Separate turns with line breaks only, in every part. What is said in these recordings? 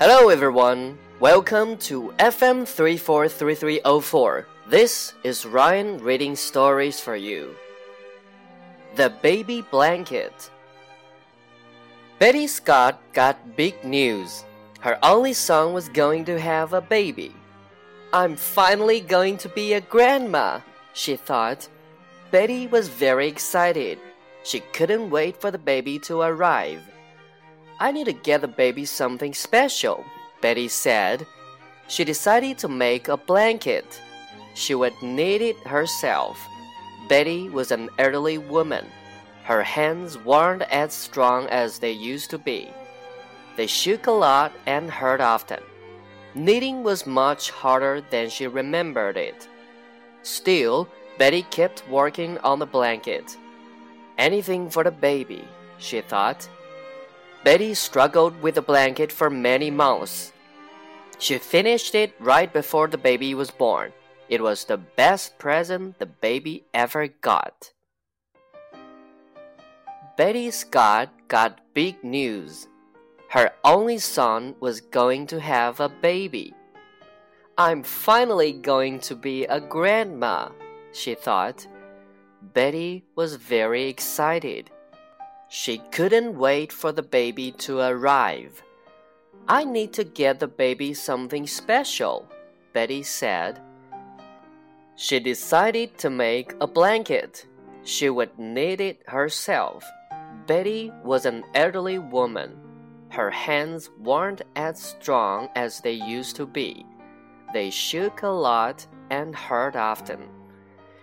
Hello everyone, welcome to FM 343304. This is Ryan reading stories for you. The Baby Blanket. Betty Scott got big news. Her only son was going to have a baby. I'm finally going to be a grandma, she thought. Betty was very excited. She couldn't wait for the baby to arrive. I need to get the baby something special, Betty said. She decided to make a blanket. She would knit it herself. Betty was an elderly woman. Her hands weren't as strong as they used to be. They shook a lot and hurt often. Knitting was much harder than she remembered it. Still, Betty kept working on the blanket. Anything for the baby, she thought. Betty struggled with the blanket for many months. She finished it right before the baby was born. It was the best present the baby ever got. Betty Scott got big news. Her only son was going to have a baby. I'm finally going to be a grandma, she thought. Betty was very excited. She couldn't wait for the baby to arrive. I need to get the baby something special, Betty said. She decided to make a blanket. She would knit it herself. Betty was an elderly woman. Her hands weren't as strong as they used to be. They shook a lot and hurt often.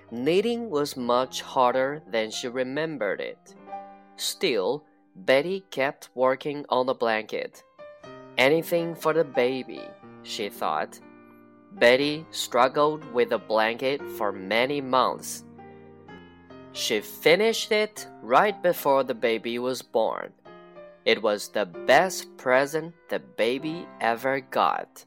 Knitting was much harder than she remembered it. Still, Betty kept working on the blanket. Anything for the baby, she thought. Betty struggled with the blanket for many months. She finished it right before the baby was born. It was the best present the baby ever got.